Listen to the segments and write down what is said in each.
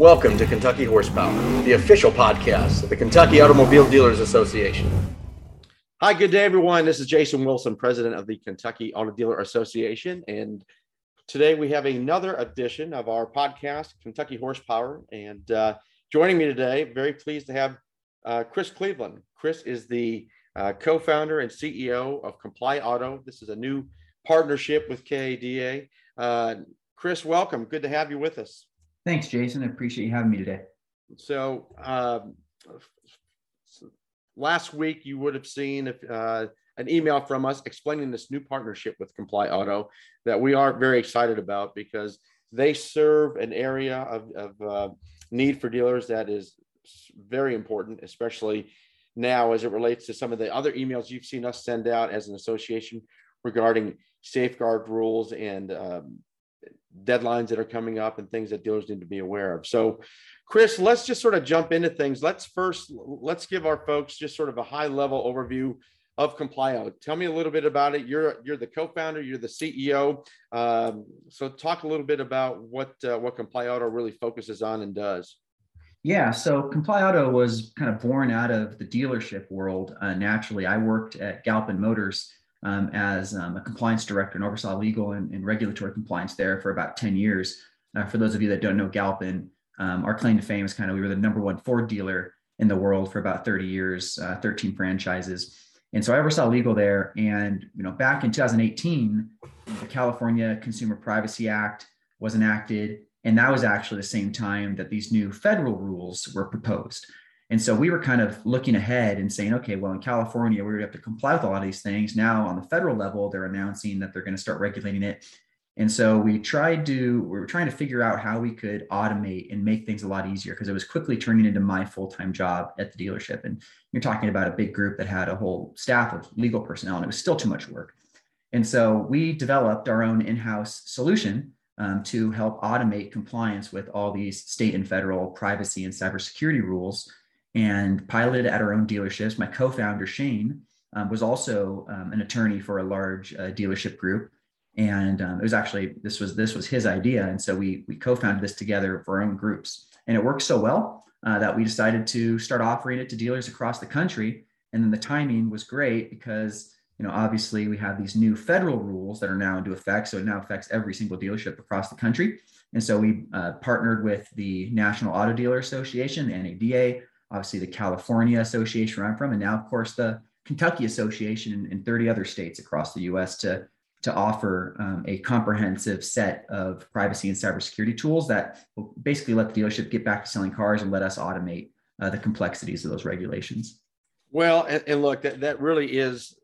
Welcome to Kentucky Horsepower, the official podcast of the Kentucky Automobile Dealers Association. Hi, good day, everyone. This is Jason Wilson, president of the Kentucky Auto Dealer Association. And today we have another edition of our podcast, Kentucky Horsepower. And uh, joining me today, very pleased to have uh, Chris Cleveland. Chris is the uh, co founder and CEO of Comply Auto. This is a new partnership with KADA. Uh, Chris, welcome. Good to have you with us. Thanks, Jason. I appreciate you having me today. So, um, last week you would have seen if, uh, an email from us explaining this new partnership with Comply Auto that we are very excited about because they serve an area of, of uh, need for dealers that is very important, especially now as it relates to some of the other emails you've seen us send out as an association regarding safeguard rules and um, deadlines that are coming up and things that dealers need to be aware of. So, Chris, let's just sort of jump into things. Let's first let's give our folks just sort of a high level overview of Comply Auto. Tell me a little bit about it. You're you're the co-founder, you're the CEO. Um, so, talk a little bit about what uh, what Comply Auto really focuses on and does. Yeah, so Comply Auto was kind of born out of the dealership world. Uh, naturally, I worked at Galpin Motors um, as um, a compliance director and oversaw legal and, and, regulatory compliance there for about 10 years. Uh, for those of you that don't know Galpin, um, our claim to fame is kind of we were the number one Ford dealer in the world for about 30 years, uh, 13 franchises. And so I oversaw legal there. And you know, back in 2018, the California Consumer Privacy Act was enacted, and that was actually the same time that these new federal rules were proposed. And so we were kind of looking ahead and saying, okay, well, in California, we would have to comply with a lot of these things. Now, on the federal level, they're announcing that they're going to start regulating it. And so we tried to, we were trying to figure out how we could automate and make things a lot easier because it was quickly turning into my full time job at the dealership. And you're talking about a big group that had a whole staff of legal personnel, and it was still too much work. And so we developed our own in house solution um, to help automate compliance with all these state and federal privacy and cybersecurity rules and piloted at our own dealerships. My co-founder Shane um, was also um, an attorney for a large uh, dealership group, and um, it was actually this was this was his idea, and so we we co-founded this together for our own groups, and it worked so well uh, that we decided to start offering it to dealers across the country. And then the timing was great because you know obviously we have these new federal rules that are now into effect, so it now affects every single dealership across the country. And so we uh, partnered with the National Auto Dealer Association, the NADA, obviously the California Association where I'm from, and now, of course, the Kentucky Association and, 30 other states across the US to, to offer um, a comprehensive set of privacy and cybersecurity tools that will basically let the dealership get back to selling cars and let us automate uh, the complexities of those regulations. Well, and, and look, that, that really is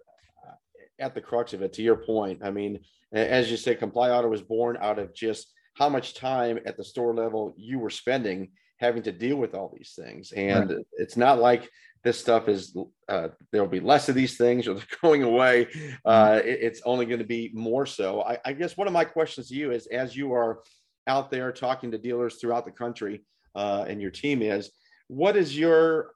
uh, at the crux of it, to your point. I mean, as you say, Comply Auto was born out of just how much time at the store level you were spending having to deal with all these things. And right. it's not like this stuff is uh, there'll be less of these things or they're going away. Mm-hmm. Uh, it, it's only going to be more so. I, I, guess one of my questions to you is as you are out there talking to dealers throughout the country uh, and your team is, what is your,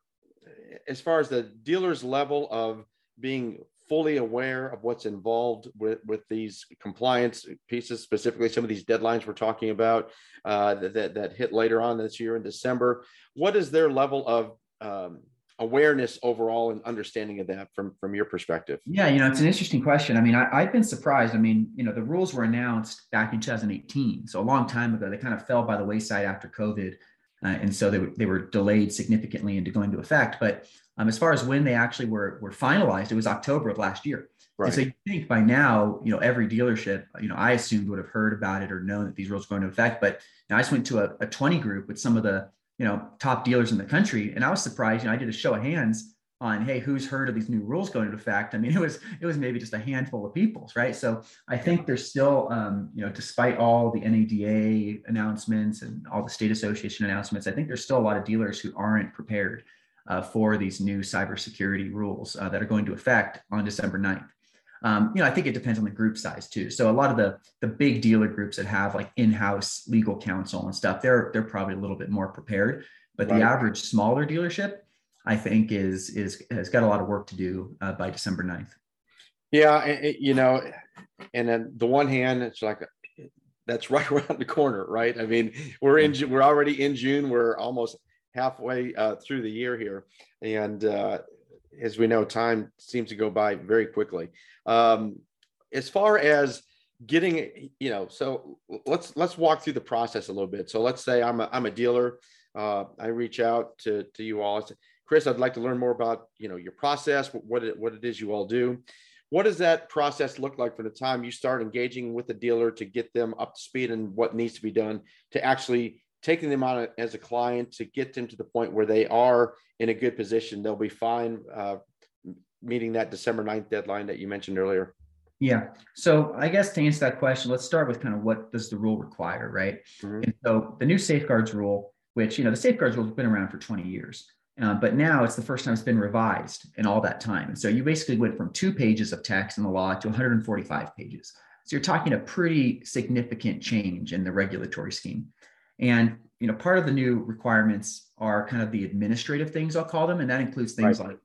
as far as the dealer's level of being fully aware of what's involved with, with these compliance pieces, specifically some of these deadlines we're talking about uh, that, that hit later on this year in December. What is their level of um, awareness overall and understanding of that from, from your perspective? Yeah, you know, it's an interesting question. I mean, I, have been surprised. I mean, you know, the rules were announced back in 2018, so a long time ago. They kind of fell by the wayside after COVID. Uh, and so they, they were delayed significantly into going into effect. But um, as far as when they actually were were finalized, it was October of last year. Right. And so you think by now, you know, every dealership, you know, I assumed would have heard about it or known that these rules were going into effect. But you know, I just went to a, a 20 group with some of the, you know, top dealers in the country, and I was surprised. You know, I did a show of hands on, hey, who's heard of these new rules going into effect? I mean, it was it was maybe just a handful of people's, right? So I think there's still, um, you know, despite all the NADA announcements and all the state association announcements, I think there's still a lot of dealers who aren't prepared uh, for these new cybersecurity rules uh, that are going to effect on December 9th. Um, you know, I think it depends on the group size too. So a lot of the the big dealer groups that have like in-house legal counsel and stuff, they're they're probably a little bit more prepared. But right. the average smaller dealership, I think, is is has got a lot of work to do uh, by December 9th. Yeah, it, you know, and then the one hand, it's like that's right around the corner, right? I mean, we're in we're already in June. We're almost halfway uh, through the year here, and uh, as we know, time seems to go by very quickly. Um, as far as getting, you know, so let's let's walk through the process a little bit. So let's say I'm a I'm a dealer. Uh, I reach out to to you all. Say, Chris, I'd like to learn more about you know your process, what it, what it is you all do. What does that process look like from the time you start engaging with the dealer to get them up to speed and what needs to be done to actually taking them on as a client to get them to the point where they are in a good position? They'll be fine uh, meeting that December 9th deadline that you mentioned earlier. Yeah. So I guess to answer that question, let's start with kind of what does the rule require, right? Mm-hmm. And so the new safeguards rule, which, you know, the safeguards rule has been around for 20 years. Uh, but now it's the first time it's been revised in all that time. And so you basically went from two pages of text in the law to 145 pages. So you're talking a pretty significant change in the regulatory scheme. And you know, part of the new requirements are kind of the administrative things, I'll call them, and that includes things right. like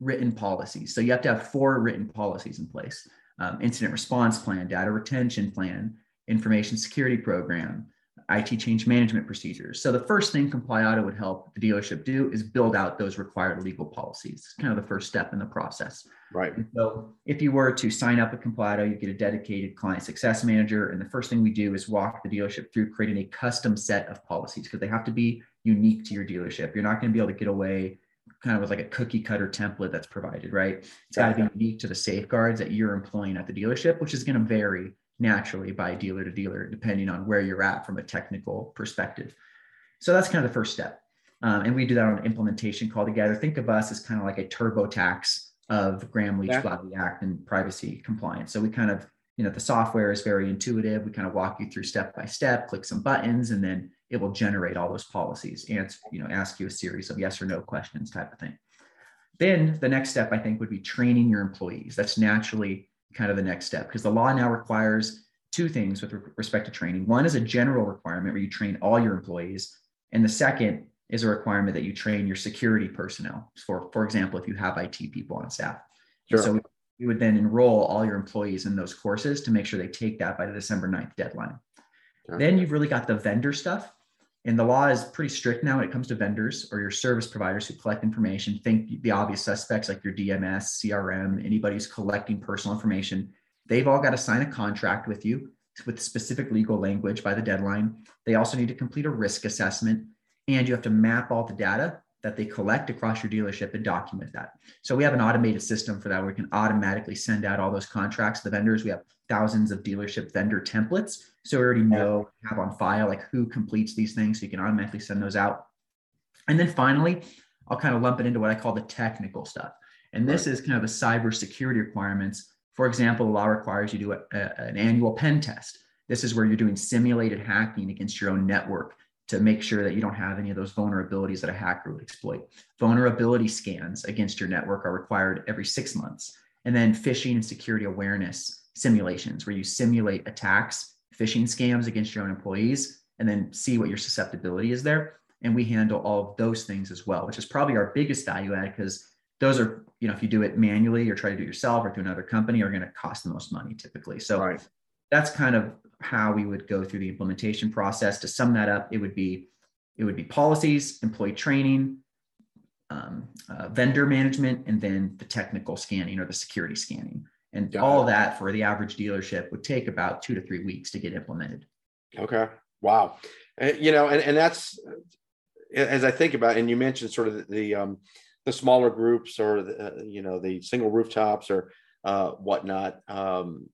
written policies. So you have to have four written policies in place: um, incident response plan, data retention plan, information security program, IT change management procedures. So the first thing Comply Auto would help the dealership do is build out those required legal policies. It's kind of the first step in the process. Right. And so if you were to sign up with Comply Auto, you get a dedicated client success manager. And the first thing we do is walk the dealership through creating a custom set of policies because they have to be unique to your dealership. You're not going to be able to get away kind of with like a cookie cutter template that's provided, right? It's got to be unique to the safeguards that you're employing at the dealership, which is going to vary naturally by dealer to dealer, depending on where you're at from a technical perspective. So that's kind of the first step. Um, and we do that on an implementation call together. Think of us as kind of like a TurboTax of Gramm Leach yeah. Act and privacy compliance. So we kind of, you know, the software is very intuitive. We kind of walk you through step by step, click some buttons, and then it will generate all those policies and, you know, ask you a series of yes or no questions type of thing. Then the next step, I think, would be training your employees. That's naturally kind of the next step because the law now requires two things with respect to training. One is a general requirement where you train all your employees, and the second is a requirement that you train your security personnel. For for example, if you have IT people on staff, sure. so we, we would then enroll all your employees in those courses to make sure they take that by the December 9th deadline. Then you've really got the vendor stuff. And the law is pretty strict now when it comes to vendors or your service providers who collect information. Think the obvious suspects like your DMS, CRM, anybody who's collecting personal information. They've all got to sign a contract with you with specific legal language by the deadline. They also need to complete a risk assessment and you have to map all the data that they collect across your dealership and document that. So we have an automated system for that where we can automatically send out all those contracts to the vendors. We have thousands of dealership vendor templates. So we already know, have on file, like who completes these things. So you can automatically send those out. And then finally, I'll kind of lump it into what I call the technical stuff. And this right. is kind of the cybersecurity requirements. For example, the law requires you do a, a, an annual pen test. This is where you're doing simulated hacking against your own network to make sure that you don't have any of those vulnerabilities that a hacker would exploit. Vulnerability scans against your network are required every six months. And then phishing and security awareness simulations, where you simulate attacks, phishing scams against your own employees, and then see what your susceptibility is there. And we handle all of those things as well, which is probably our biggest value add because those are, you know, if you do it manually or try to do it yourself or through another company, are going to cost the most money typically. So right. that's kind of how we would go through the implementation process. To sum that up, it would be it would be policies, employee training, um, uh, vendor management, and then the technical scanning or the security scanning. And Got all it. that for the average dealership would take about two to three weeks to get implemented. Okay. Wow. Uh, you know, and, and that's as I think about, it, and you mentioned sort of the, the um, the smaller groups or the, uh, you know the single rooftops or uh, whatnot. Um,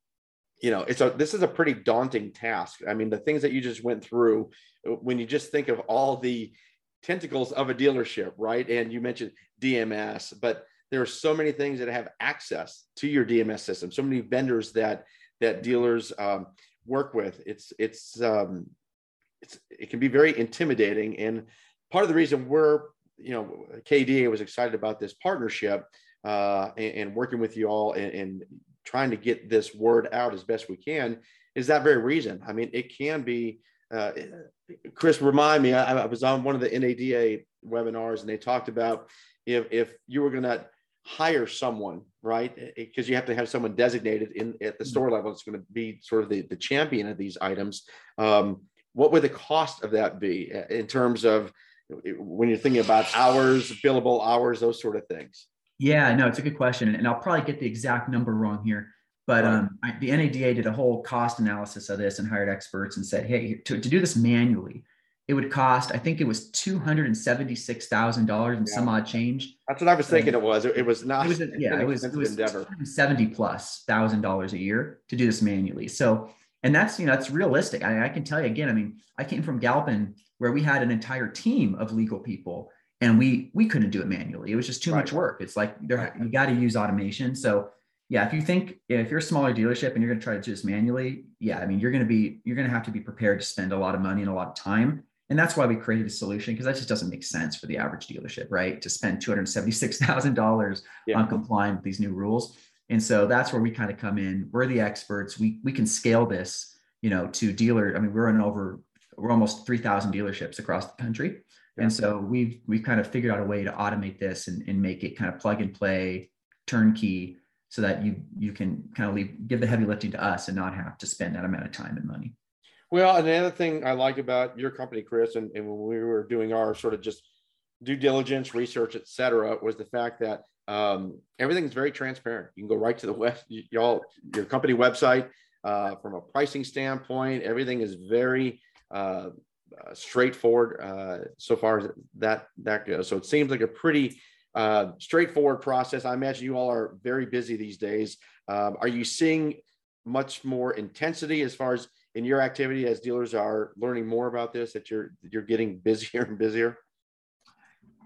you know it's a this is a pretty daunting task i mean the things that you just went through uh, when you just think of all the tentacles of a dealership right and you mentioned dms but there are so many things that have access to your dms system so many vendors that that dealers um, work with it's it's um, it's it can be very intimidating and part of the reason we're you know kda was excited about this partnership uh, and, and, working with you all and, and trying to get this word out as best we can is that very reason. I mean, it can be. Uh, Chris, remind me. I, I, was on one of the NADA webinars, and they talked about if if you were going to hire someone, right? Because you have to have someone designated in at the mm-hmm. store level. It's going to be sort of the, the champion of these items. Um, what would the cost of that be uh, in terms of when you're thinking about hours, billable hours, those sort of things? Yeah, no, it's a good question, and I'll probably get the exact number wrong here. But right. um, I, the NADA did a whole cost analysis of this and hired experts and said, hey, to, to do this manually, it would cost, I think it was two hundred and seventy-six thousand dollars and yeah. some odd change. That's what I was thinking. it was. It, it was not. It was a, yeah. It was. It was endeavor. seventy plus thousand dollars a year to do this manually. So, and that's you know that's realistic. I, I can tell you again. I mean, I came from Galpin where we had an entire team of legal people, and we we couldn't do it manually. It was just too right. much work. It's like there right. you got to use automation. So yeah, if you think if you're a smaller dealership and you're going to try to do this manually, yeah, I mean you're going to be you're going to have to be prepared to spend a lot of money and a lot of time and that's why we created a solution because that just doesn't make sense for the average dealership, right? To spend $276,000 yeah. on complying with these new rules. And so that's where we kind of come in. We're the experts. We, we can scale this, you know, to dealer. I mean, we're in over, we're almost 3,000 dealerships across the country. Yeah. And so we've, we've kind of figured out a way to automate this and, and make it kind of plug and play turnkey so that you, you can kind of leave, give the heavy lifting to us and not have to spend that amount of time and money. Well, another thing I like about your company, Chris, and, and when we were doing our sort of just due diligence, research, et cetera, was the fact that um, everything is very transparent. You can go right to the web, y'all, your company website. Uh, from a pricing standpoint, everything is very uh, uh, straightforward uh, so far as that that goes. So it seems like a pretty uh, straightforward process. I imagine you all are very busy these days. Um, are you seeing much more intensity as far as in your activity as dealers are learning more about this that you're you're getting busier and busier?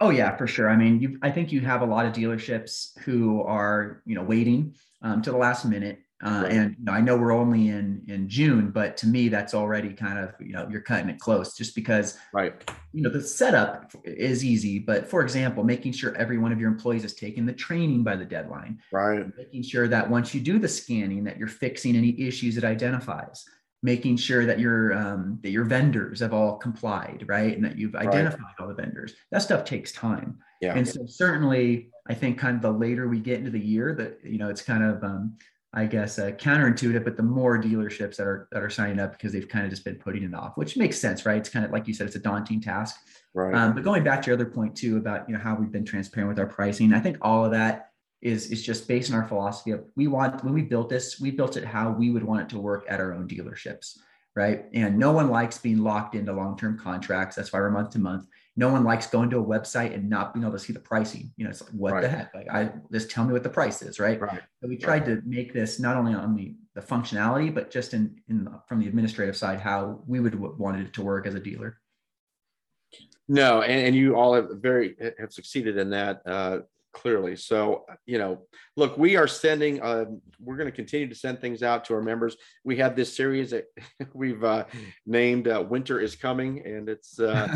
Oh yeah for sure. I mean you i think you have a lot of dealerships who are you know waiting um, to the last minute uh, right. and you know, i know we're only in in june but to me that's already kind of you know you're cutting it close just because right. you know the setup is easy. But for example making sure every one of your employees is taking the training by the deadline. Right. Making sure that once you do the scanning that you're fixing any issues it identifies making sure that your um, that your vendors have all complied, right, and that you've identified right. all the vendors. That stuff takes time. Yeah. And so certainly, I think kind of the later we get into the year, that you know, it's kind of um, I guess uh, counterintuitive, but the more dealerships that are that are signing up because they've kind of just been putting it off, which makes sense, right? It's kind of like you said, it's a daunting task. Right. Um, but going back to your other point too about you know how we've been transparent with our pricing, I think all of that is is just based on our philosophy of we want when we built this we built it how we would want it to work at our own dealerships right? And no one likes being locked into long-term contracts. That's why we're month to month. No one likes going to a website and not being able to see the pricing. You know it's like what right. the heck? Like i just tell me what the price is right, right. so we tried right. to make this not only on the the functionality but just in in from the administrative side how we would wanted it to work as a dealer. No and, and you all have very have succeeded in that. Uh clearly. So, you know, look, we are sending, uh, we're going to continue to send things out to our members. We have this series that we've uh, named uh, Winter is Coming, and it's uh,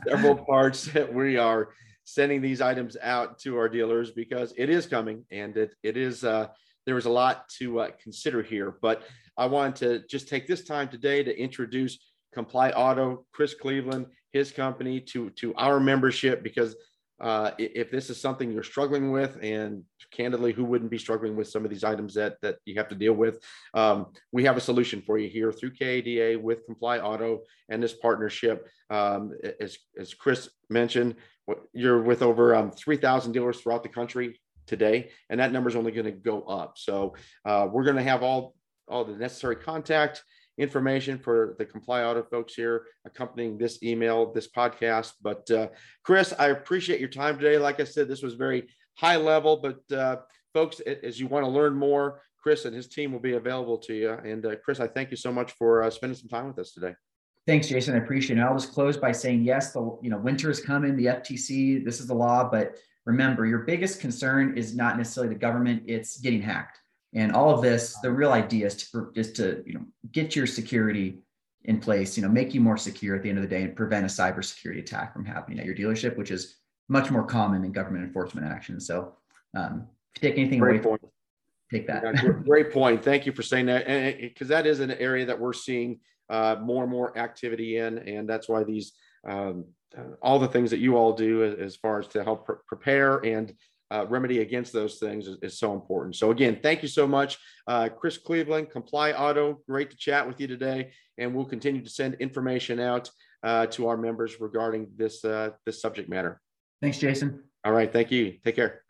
several parts that we are sending these items out to our dealers because it is coming and it, it is, uh, there is a lot to uh, consider here. But I wanted to just take this time today to introduce Comply Auto, Chris Cleveland, his company to, to our membership because uh, if this is something you're struggling with, and candidly, who wouldn't be struggling with some of these items that that you have to deal with? Um, we have a solution for you here through KADA with Comply Auto and this partnership. Um, as as Chris mentioned, you're with over um, 3,000 dealers throughout the country today, and that number is only going to go up. So uh, we're going to have all all the necessary contact information for the Comply Auto folks here accompanying this email, this podcast. But uh, Chris, I appreciate your time today. Like I said, this was very high level, but uh, folks, as you want to learn more, Chris and his team will be available to you. And uh, Chris, I thank you so much for uh, spending some time with us today. Thanks, Jason. I appreciate it. I'll just close by saying, yes, the you know winter is coming. The FTC, this is the law, but remember, your biggest concern is not necessarily the government; it's getting hacked. And all of this, the real idea is to is to you know get your security in place, you know, make you more secure at the end of the day and prevent a cybersecurity attack from happening at your dealership, which is much more common than government enforcement action. So um, if you take anything great away, point. take that. Yeah, great point. Thank you for saying that. Because that is an area that we're seeing uh, more and more activity in. And that's why these, um, all the things that you all do as, as far as to help pr- prepare and uh, remedy against those things is, is, so important. So again, thank you so much, uh, Chris Cleveland, Comply Auto. Great to chat with you today, and we'll continue to send information out uh, to our members regarding this uh, this subject matter. Thanks, Jason. All right, thank you. Take care.